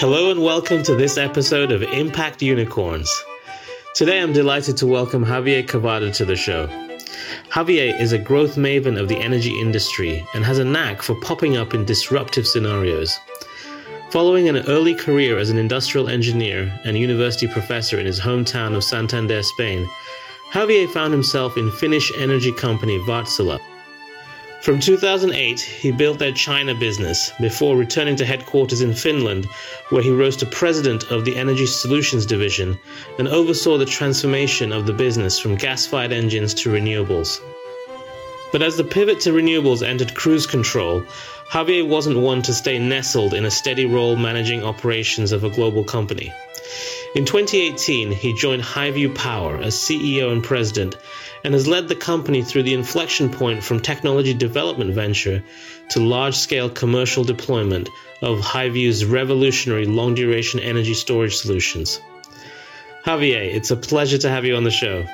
Hello and welcome to this episode of Impact Unicorns. Today I'm delighted to welcome Javier Cavada to the show. Javier is a growth maven of the energy industry and has a knack for popping up in disruptive scenarios. Following an early career as an industrial engineer and university professor in his hometown of Santander, Spain, Javier found himself in Finnish energy company Wärtsilä. From 2008, he built their China business before returning to headquarters in Finland, where he rose to president of the Energy Solutions Division and oversaw the transformation of the business from gas fired engines to renewables. But as the pivot to renewables entered cruise control, Javier wasn't one to stay nestled in a steady role managing operations of a global company. In 2018, he joined Highview Power as CEO and president and has led the company through the inflection point from technology development venture to large scale commercial deployment of Highview's revolutionary long duration energy storage solutions. Javier, it's a pleasure to have you on the show.